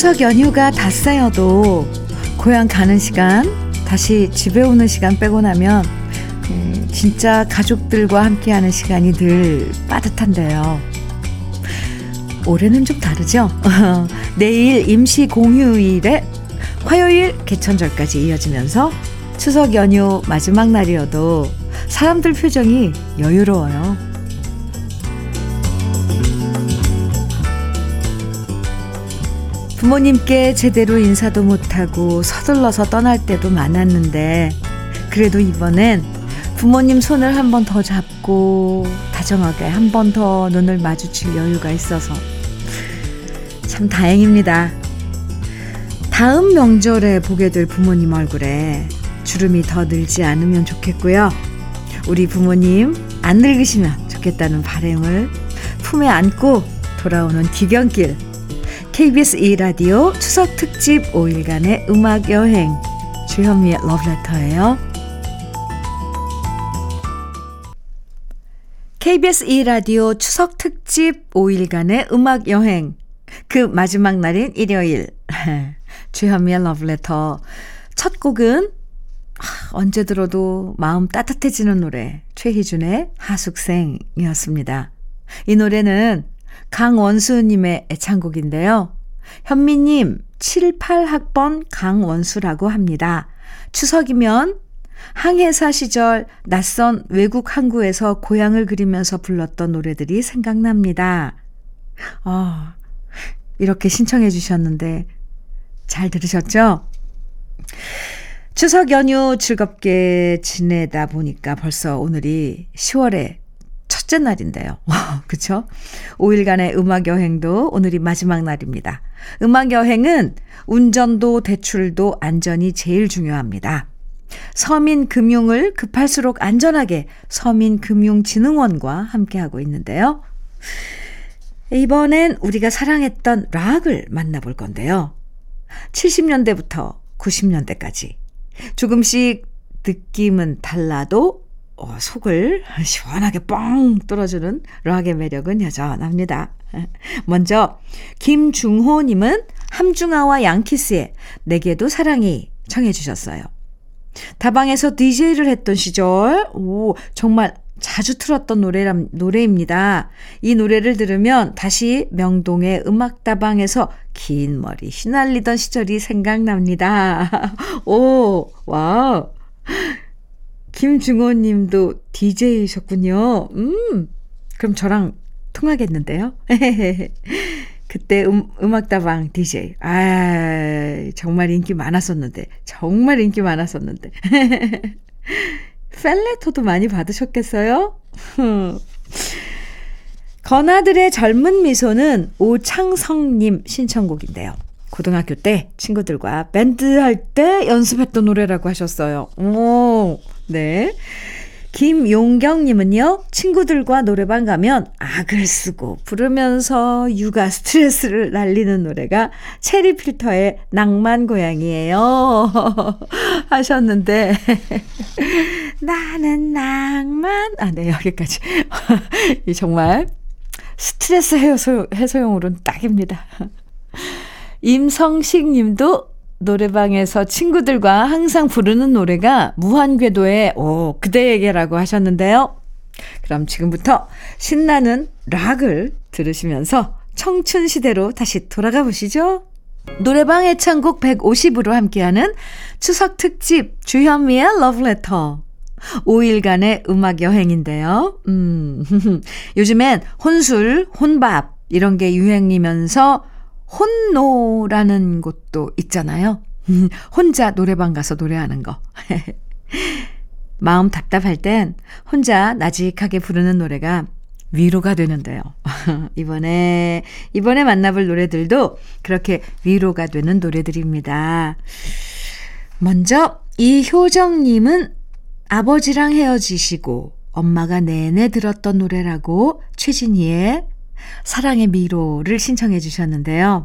추석 연휴가 다 쌓여도 고향 가는 시간, 다시 집에 오는 시간 빼고 나면 음, 진짜 가족들과 함께하는 시간이 늘 빠듯한데요. 올해는 좀 다르죠? 내일 임시 공휴일에 화요일 개천절까지 이어지면서 추석 연휴 마지막 날이어도 사람들 표정이 여유로워요. 부모님께 제대로 인사도 못하고 서둘러서 떠날 때도 많았는데 그래도 이번엔 부모님 손을 한 번 더 잡고 다정하게 한 번 더 눈을 마주칠 여유가 있어서 참 다행입니다. 다음 명절에 보게 될 부모님 얼굴에 주름이 더 늘지 않으면 좋겠고요. 우리 부모님 안 늙으시면 좋겠다는 바램을 품에 안고 돌아오는 기경길 KBS 2라디오 추석 특집 5일간의 음악 여행 주현미의 러브레터예요. KBS 2라디오 추석 특집 5일간의 음악 여행 그 마지막 날인 일요일 주현미의 러브레터 첫 곡은 언제 들어도 마음 따뜻해지는 노래 최희준의 하숙생이었습니다. 이 노래는 강원수님의 애창곡인데요. 현미님, 7, 8학번 강원수라고 합니다. 추석이면 항해사 시절 낯선 외국 항구에서 고향을 그리면서 불렀던 노래들이 생각납니다. 아, 이렇게 신청해 주셨는데 잘 들으셨죠? 추석 연휴 즐겁게 지내다 보니까 벌써 오늘이 10월에 첫째 날인데요. 그쵸? 5일간의 음악 여행도 오늘이 마지막 날입니다. 음악 여행은 운전도 대출도 안전이 제일 중요합니다. 서민 금융을 급할수록 안전하게 서민금융진흥원과 함께하고 있는데요. 이번엔 우리가 사랑했던 락을 만나볼 건데요. 70년대부터 90년대까지 조금씩 느낌은 달라도 어, 속을 시원하게 뻥 뚫어주는 락의 매력은 여전합니다. 먼저 김중호님은 함중아와 양키스의 내게도 사랑이 청해 주셨어요. 다방에서 DJ를 했던 시절, 오, 정말 자주 틀었던 노래람, 노래입니다. 이 노래를 들으면 다시 명동의 음악다방에서 긴 머리 휘날리던 시절이 생각납니다. 오, wow. 김중호 님도 DJ셨군요. 음, 그럼 저랑 통하겠는데요? 그때 음, 음악다방 DJ. 아, 정말 인기 많았었는데. 정말 인기 많았었는데. 펠레토도 많이 받으셨겠어요? 건아들의 젊은 미소는 오창성님 신청곡인데요. 고등학교 때 친구들과 밴드 할 때 연습했던 노래라고 하셨어요. 오, 네. 김용경님은요, 친구들과 노래방 가면 악을 쓰고 부르면서 육아 스트레스를 날리는 노래가 체리 필터의 낭만 고양이에요. 하셨는데, 나는 낭만, 아, 네, 여기까지. 이 정말 스트레스 해소, 해소용으로는 딱입니다. 임성식 님도 노래방에서 친구들과 항상 부르는 노래가 무한궤도의 오, 그대에게라고 하셨는데요. 그럼 지금부터 신나는 락을 들으시면서 청춘 시대로 다시 돌아가 보시죠. 노래방 애창곡 150으로 함께하는 추석 특집 주현미의 러브레터. 5일간의 음악 여행인데요. 음, 요즘엔 혼술, 혼밥, 이런 게 유행이면서 혼노라는 곳도 있잖아요. 혼자 노래방 가서 노래하는 거. 마음 답답할 땐 혼자 나직하게 부르는 노래가 위로가 되는데요. 이번에, 이번에 만나볼 노래들도 그렇게 위로가 되는 노래들입니다. 먼저, 이효정님은 아버지랑 헤어지시고 엄마가 내내 들었던 노래라고 최진희의 사랑의 미로를 신청해 주셨는데요.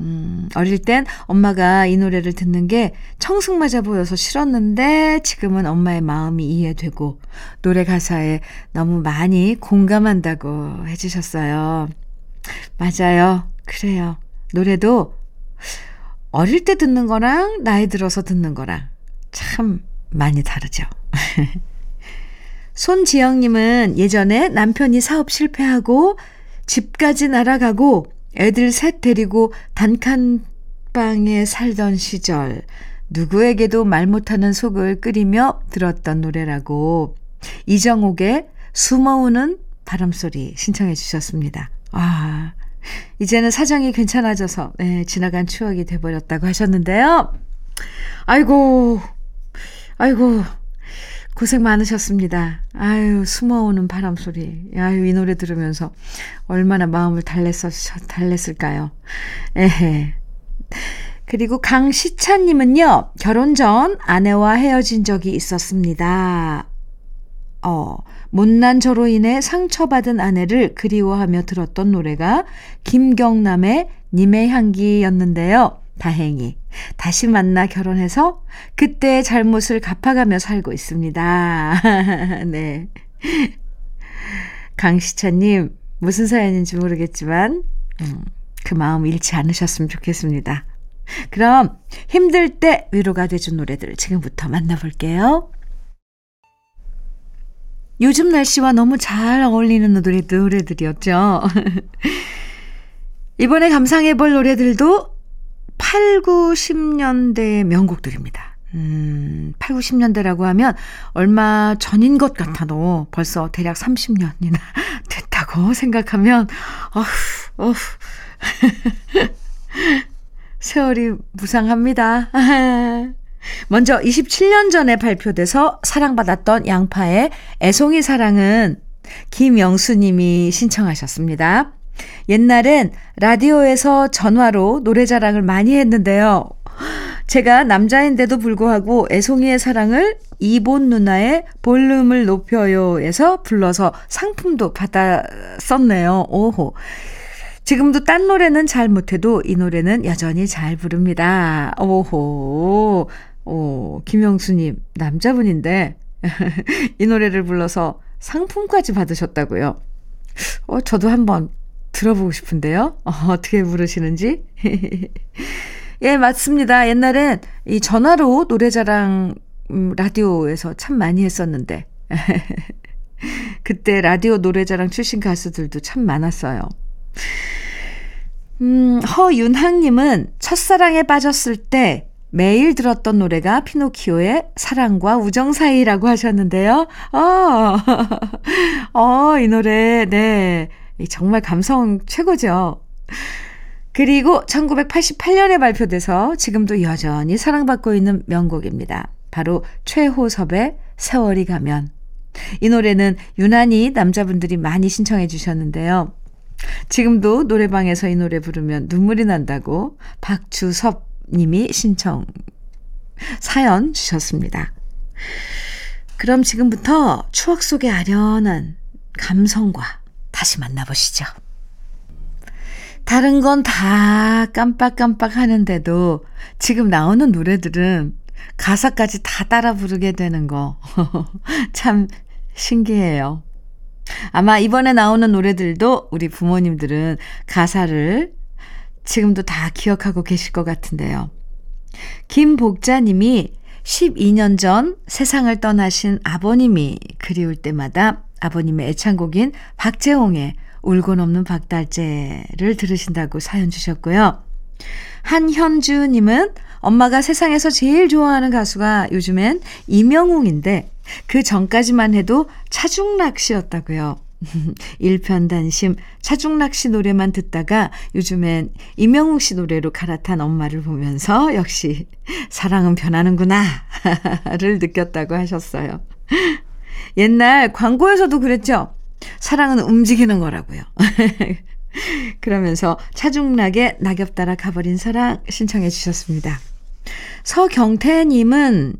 음, 어릴 땐 엄마가 이 노래를 듣는 게 청승맞아 보여서 싫었는데 지금은 엄마의 마음이 이해되고 노래 가사에 너무 많이 공감한다고 해주셨어요. 맞아요. 그래요. 노래도 어릴 때 듣는 거랑 나이 들어서 듣는 거랑 참 많이 다르죠. 손지영님은 예전에 남편이 사업 실패하고 집까지 날아가고 애들 셋 데리고 단칸방에 살던 시절 누구에게도 말 못하는 속을 끓이며 들었던 노래라고 이정옥의 숨어오는 바람소리 신청해 주셨습니다. 아, 이제는 사정이 괜찮아져서 네, 지나간 추억이 돼버렸다고 하셨는데요. 아이고, 아이고, 고생 많으셨습니다. 아유, 숨어오는 바람 소리. 아유, 이 노래 들으면서 얼마나 마음을 달랬었, 달랬을까요? 에헤. 그리고 강시찬님은요, 결혼 전 아내와 헤어진 적이 있었습니다. 어, 못난 저로 인해 상처받은 아내를 그리워하며 들었던 노래가 김경남의 님의 향기였는데요. 다행히 다시 만나 결혼해서 그때의 잘못을 갚아가며 살고 있습니다. 네. 강시찬님, 무슨 사연인지 모르겠지만, 음, 그 마음 잃지 않으셨으면 좋겠습니다. 그럼 힘들 때 위로가 돼준 노래들 지금부터 만나볼게요. 요즘 날씨와 너무 잘 어울리는 노래, 노래들이었죠. 이번에 감상해 볼 노래들도 8, 90년대 명곡들입니다. 음, 8, 90년대라고 하면 얼마 전인 것 같아도 벌써 대략 30년이나 됐다고 생각하면, 어후, 어후. 세월이 무상합니다. 먼저 27년 전에 발표돼서 사랑받았던 양파의 애송이 사랑은 김영수님이 신청하셨습니다. 옛날엔 라디오에서 전화로 노래 자랑을 많이 했는데요. 제가 남자인데도 불구하고 애송이의 사랑을 이본 누나의 볼륨을 높여요에서 불러서 상품도 받았었네요. 오호. 지금도 딴 노래는 잘 못해도 이 노래는 여전히 잘 부릅니다. 오호. 오, 김영수님, 남자분인데, 이 노래를 불러서 상품까지 받으셨다고요. 어, 저도 한번 들어보고 싶은데요. 어, 어떻게 부르시는지. 예, 맞습니다. 옛날엔 이 전화로 노래자랑 음, 라디오에서 참 많이 했었는데. 그때 라디오 노래자랑 출신 가수들도 참 많았어요. 음, 허윤학님은 첫사랑에 빠졌을 때 매일 들었던 노래가 피노키오의 사랑과 우정 사이라고 하셨는데요. 어, 어, 이 노래, 네. 정말 감성 최고죠. 그리고 1988년에 발표돼서 지금도 여전히 사랑받고 있는 명곡입니다. 바로 최호섭의 세월이 가면. 이 노래는 유난히 남자분들이 많이 신청해 주셨는데요. 지금도 노래방에서 이 노래 부르면 눈물이 난다고 박주섭 님이 신청, 사연 주셨습니다. 그럼 지금부터 추억 속의 아련한 감성과 다시 만나보시죠. 다른 건 다 깜빡깜빡 하는데도 지금 나오는 노래들은 가사까지 다 따라 부르게 되는 거. 참 신기해요. 아마 이번에 나오는 노래들도 우리 부모님들은 가사를 지금도 다 기억하고 계실 것 같은데요. 김복자님이 12년 전 세상을 떠나신 아버님이 그리울 때마다 아버님의 애창곡인 박재홍의 울고 넘는 박달재를 들으신다고 사연 주셨고요. 한현주님은 엄마가 세상에서 제일 좋아하는 가수가 요즘엔 이명웅인데 그 전까지만 해도 차중락 씨였다고요. 일편단심 차중락 씨 노래만 듣다가 요즘엔 이명웅 씨 노래로 갈아탄 엄마를 보면서 역시 사랑은 변하는구나를 느꼈다고 하셨어요. 옛날 광고에서도 그랬죠. 사랑은 움직이는 거라고요. 그러면서 차중락의 낙엽 따라 가버린 사랑 신청해 주셨습니다. 서경태님은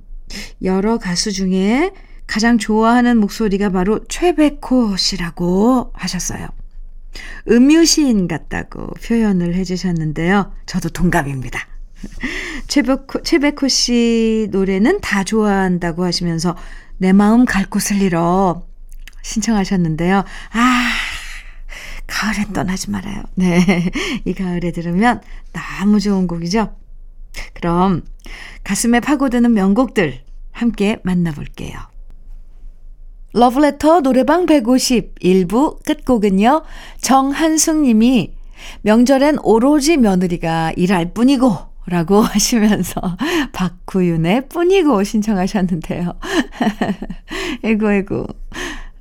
여러 가수 중에 가장 좋아하는 목소리가 바로 최백호 씨라고 하셨어요. 음유시인 같다고 표현을 해주셨는데요. 저도 동감입니다. 최백호, 최백호 씨 노래는 다 좋아한다고 하시면서 내 마음 갈 곳을 잃어 신청하셨는데요. 아, 가을엔 떠나지 말아요. 네. 이 가을에 들으면 너무 좋은 곡이죠? 그럼 가슴에 파고드는 명곡들 함께 만나볼게요. 러브레터 노래방 150 1부 끝곡은요. 정한숙 님이 명절엔 오로지 며느리가 일할 뿐이고 라고 하시면서 박구윤의 뿐이고 신청하셨는데요. 에구, 에구.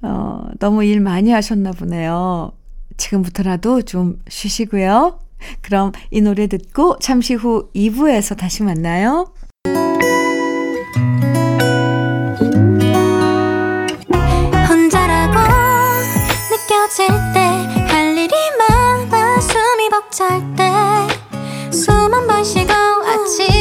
어, 너무 일 많이 하셨나 보네요. 지금부터라도 좀 쉬시고요. 그럼 이 노래 듣고 잠시 후 2부에서 다시 만나요. 혼자라고 느껴질 때 할 일이 많아 숨이 벅찰 때숨 한번 쉬고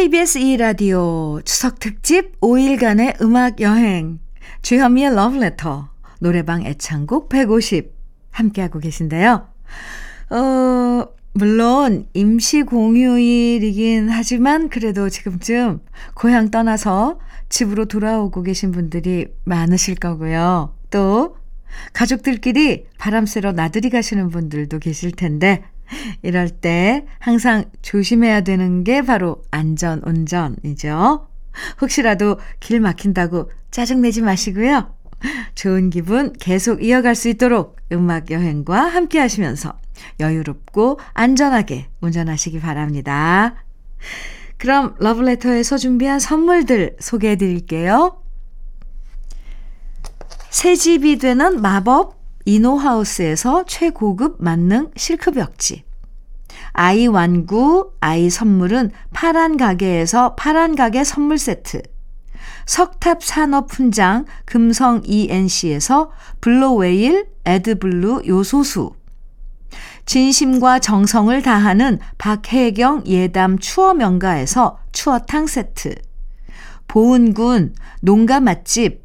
KBS 2라디오 추석 특집 5일간의 음악 여행. 주현미의 Letter. 노래방 애창곡 150. 함께하고 계신데요. 어, 물론 임시 공휴일이긴 하지만 그래도 지금쯤 고향 떠나서 집으로 돌아오고 계신 분들이 많으실 거고요. 또 가족들끼리 바람 쐬러 나들이 가시는 분들도 계실 텐데 이럴 때 항상 조심해야 되는 게 바로 안전 운전이죠. 혹시라도 길 막힌다고 짜증내지 마시고요. 좋은 기분 계속 이어갈 수 있도록 음악 여행과 함께 하시면서 여유롭고 안전하게 운전하시기 바랍니다. 그럼 러브레터에서 준비한 선물들 소개해 드릴게요. 새 집이 되는 마법 이노하우스에서 최고급 만능 실크벽지. 아이 완구, 아이 선물은 파란 가게에서 파란 가게 선물 세트. 석탑 산업 훈장 금성 ENC에서 블로웨일 에드블루 요소수. 진심과 정성을 다하는 박혜경 예담 추어 명가에서 추어탕 세트. 보은군 농가 맛집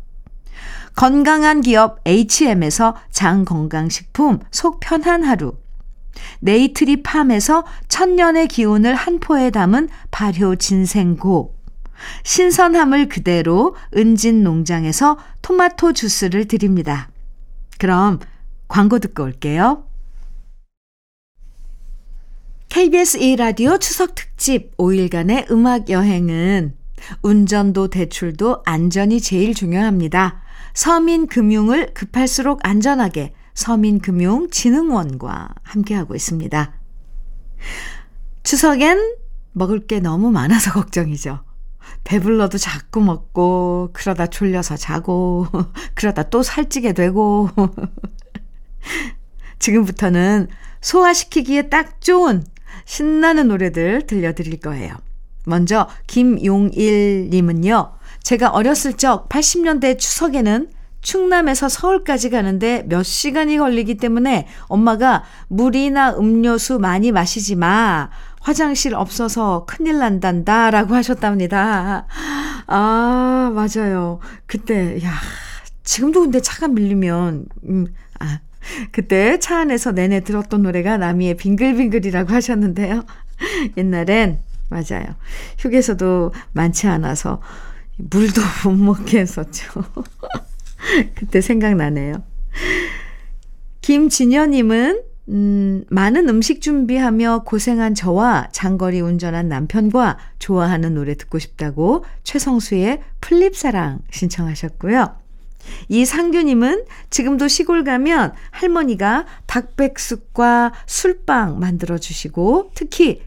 건강한 기업 H&M에서 장건강식품 속 편한 하루, 네이트리 팜에서 천년의 기운을 한 포에 담은 발효 진생고, 신선함을 그대로 은진 농장에서 토마토 주스를 드립니다. 그럼 광고 듣고 올게요. KBS 1라디오 추석 특집 5일간의 음악 여행은 운전도 대출도 안전이 제일 중요합니다. 서민금융을 급할수록 안전하게 서민금융진흥원과 함께하고 있습니다. 추석엔 먹을 게 너무 많아서 걱정이죠. 배불러도 자꾸 먹고, 그러다 졸려서 자고, 그러다 또 살찌게 되고. 지금부터는 소화시키기에 딱 좋은 신나는 노래들 들려드릴 거예요. 먼저 김용일님은요. 제가 어렸을 적 80년대 추석에는 충남에서 서울까지 가는데 몇 시간이 걸리기 때문에 엄마가 물이나 음료수 많이 마시지 마. 화장실 없어서 큰일 난단다. 라고 하셨답니다. 아, 맞아요. 그때, 야, 지금도 근데 차가 밀리면, 음, 아, 그때 차 안에서 내내 들었던 노래가 나미의 빙글빙글이라고 하셨는데요. 옛날엔, 맞아요. 휴게소도 많지 않아서 물도 못 먹게 했었죠. 그때 생각나네요. 김진여님은 음, 많은 음식 준비하며 고생한 저와 장거리 운전한 남편과 좋아하는 노래 듣고 싶다고 최성수의 플립사랑 신청하셨고요. 이상규님은 지금도 시골 가면 할머니가 닭백숙과 술빵 만들어주시고 특히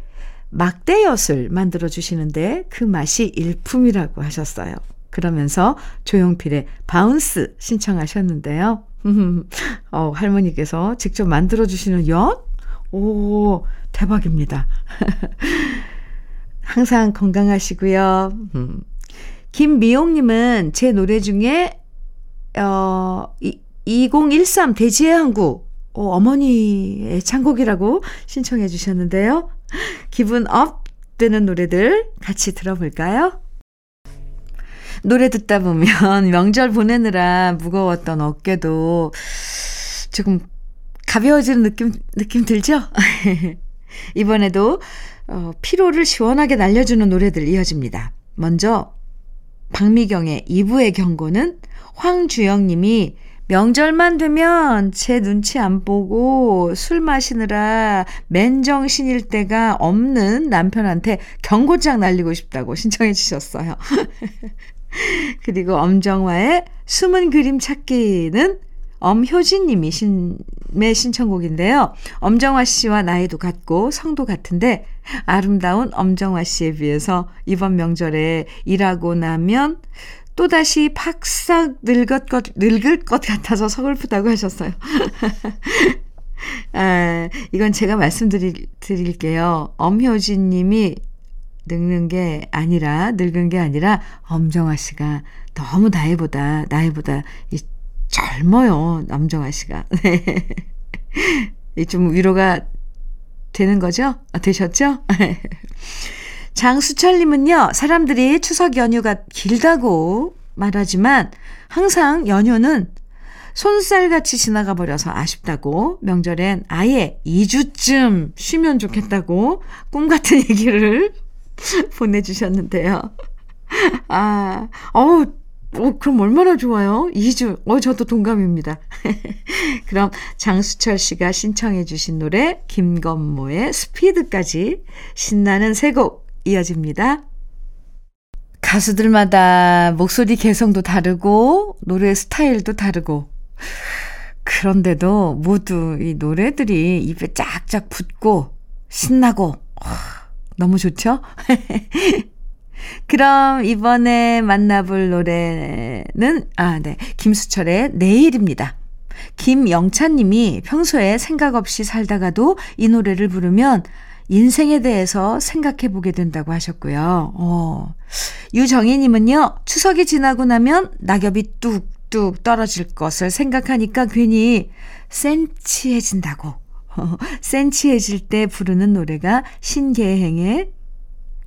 막대엿을 만들어 주시는데 그 맛이 일품이라고 하셨어요. 그러면서 조용필의 바운스 신청하셨는데요. 어, 할머니께서 직접 만들어 주시는 엿? 오, 대박입니다. 항상 건강하시고요. 음. 김미용님은 제 노래 중에, 어, 2013 대지의 항구, 어, 어머니의 창곡이라고 신청해 주셨는데요. 기분 up 되는 노래들 같이 들어볼까요? 노래 듣다 보면 명절 보내느라 무거웠던 어깨도 조금 가벼워지는 느낌, 느낌 들죠? 이번에도 어, 피로를 시원하게 날려주는 노래들 이어집니다. 먼저 박미경의 2부의 경고는 황주영 님이 명절만 되면 제 눈치 안 보고 술 마시느라 맨정신일 때가 없는 남편한테 경고장 날리고 싶다고 신청해 주셨어요. 그리고 엄정화의 숨은 그림 찾기는 엄효진 님이 신의 신청곡인데요. 엄정화 씨와 나이도 같고 성도 같은데 아름다운 엄정화 씨에 비해서 이번 명절에 일하고 나면 또다시 팍싹 늙을 것, 늙을 것 같아서 서글프다고 하셨어요. 아, 이건 제가 말씀드릴게요. 엄효진 님이 늙는 게 아니라, 늙은 게 아니라, 엄정화 씨가 너무 나이보다, 나이보다 이 젊어요. 엄정화 씨가. 네. 좀 위로가 되는 거죠? 아, 되셨죠? 장수철님은요, 사람들이 추석 연휴가 길다고 말하지만 항상 연휴는 손살같이 지나가 버려서 아쉽다고 명절엔 아예 2주쯤 쉬면 좋겠다고 꿈 같은 얘기를 보내주셨는데요. 아, 어우, 어, 그럼 얼마나 좋아요? 2주. 어, 저도 동감입니다. 그럼 장수철 씨가 신청해 주신 노래 김건모의 스피드까지 신나는 세 곡 이어집니다. 가수들마다 목소리 개성도 다르고 노래 스타일도 다르고 그런데도 모두 이 노래들이 입에 쫙쫙 붙고 신나고 너무 좋죠? 그럼 이번에 만나볼 노래는, 아, 네. 김수철의 내일입니다. 김영찬 님이 평소에 생각 없이 살다가도 이 노래를 부르면 인생에 대해서 생각해 보게 된다고 하셨고요. 어. 유정희 님은요, 추석이 지나고 나면 낙엽이 뚝뚝 떨어질 것을 생각하니까 괜히 센치해진다고. 센치해질 때 부르는 노래가 신계행의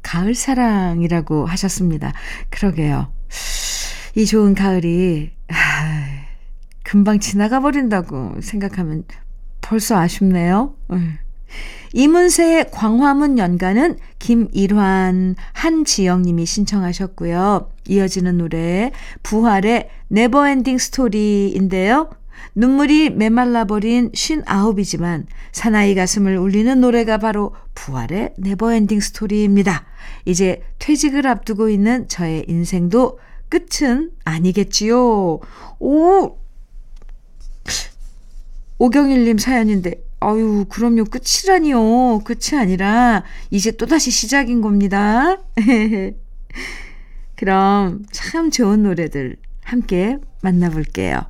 가을 사랑이라고 하셨습니다. 그러게요. 이 좋은 가을이 아, 금방 지나가 버린다고 생각하면 벌써 아쉽네요. 이문세의 광화문 연가는 김일환, 한지영님이 신청하셨고요. 이어지는 노래 부활의 Never Ending Story인데요. 눈물이 메말라버린 59이지만 사나이 가슴을 울리는 노래가 바로 부활의 Never Ending Story입니다. 이제 퇴직을 앞두고 있는 저의 인생도 끝은 아니겠지요. 오! 오경일님 사연인데, 아유, 그럼요, 끝이라니요. 끝이 아니라, 이제 또다시 시작인 겁니다. 그럼 참 좋은 노래들 함께 만나볼게요.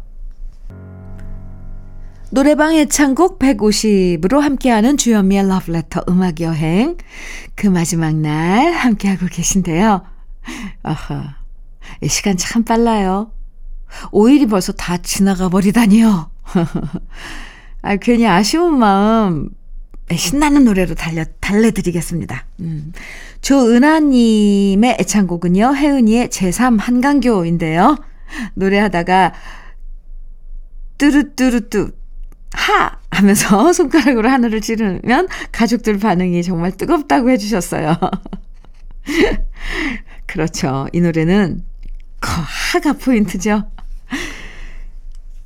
노래방 애창곡 150으로 함께하는 주현미의 러브레터 음악여행. 그 마지막 날 함께하고 계신데요. 아하, 이 시간 참 빨라요. 5일이 벌써 다 지나가 버리다니요. 아, 괜히 아쉬운 마음 신나는 노래로 달려, 달래드리겠습니다. 음. 조은하님의 애창곡은요, 혜은이의 제3 한강교인데요. 노래하다가, 뚜루뚜루뚜, 하! 하면서 손가락으로 하늘을 찌르면 가족들 반응이 정말 뜨겁다고 해주셨어요. 그렇죠. 이 노래는 하가 포인트죠.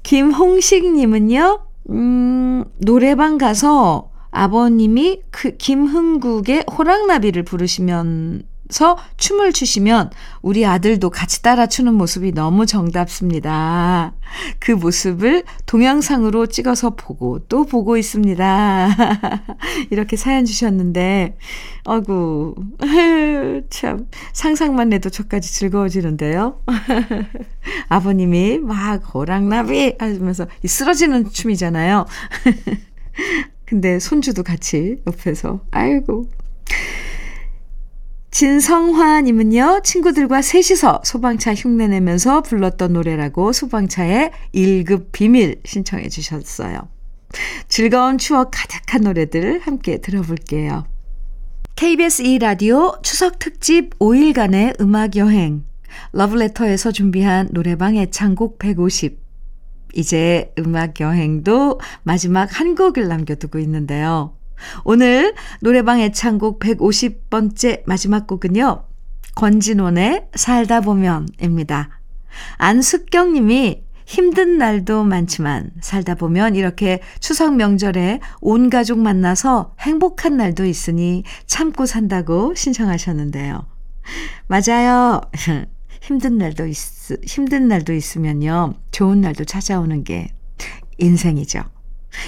김홍식님은요, 음, 노래방 가서 아버님이 그 김흥국의 호랑나비를 부르시면 서 춤을 추시면 우리 아들도 같이 따라 추는 모습이 너무 정답습니다. 그 모습을 동영상으로 찍어서 보고 또 보고 있습니다. 이렇게 사연 주셨는데, 어구, 참, 상상만 해도 저까지 즐거워지는데요. 아버님이 막 호랑나비 하면서 쓰러지는 춤이잖아요. 근데 손주도 같이 옆에서, 아이고. 진성화님은요, 친구들과 셋이서 소방차 흉내 내면서 불렀던 노래라고 소방차의 1급 비밀 신청해 주셨어요. 즐거운 추억 가득한 노래들 함께 들어볼게요. KBS 2라디오 추석 특집 5일간의 음악 여행. 러브레터에서 준비한 노래방 애창곡 150. 이제 음악 여행도 마지막 한 곡을 남겨두고 있는데요. 오늘 노래방 애창곡 150번째 마지막 곡은요. 권진원의 살다 보면입니다. 안숙경 님이 힘든 날도 많지만 살다 보면 이렇게 추석 명절에 온 가족 만나서 행복한 날도 있으니 참고 산다고 신청하셨는데요. 맞아요. 힘든 날도 있, 힘든 날도 있으면요. 좋은 날도 찾아오는 게 인생이죠.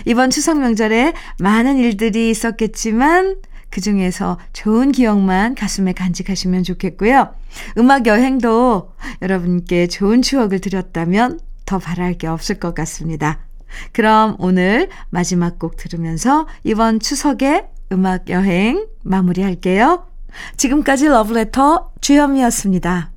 이번 추석 명절에 많은 일들이 있었겠지만 그 중에서 좋은 기억만 가슴에 간직하시면 좋겠고요. 음악 여행도 여러분께 좋은 추억을 드렸다면 더 바랄 게 없을 것 같습니다. 그럼 오늘 마지막 곡 들으면서 이번 추석의 음악 여행 마무리할게요. 지금까지 러브레터 주현미였습니다.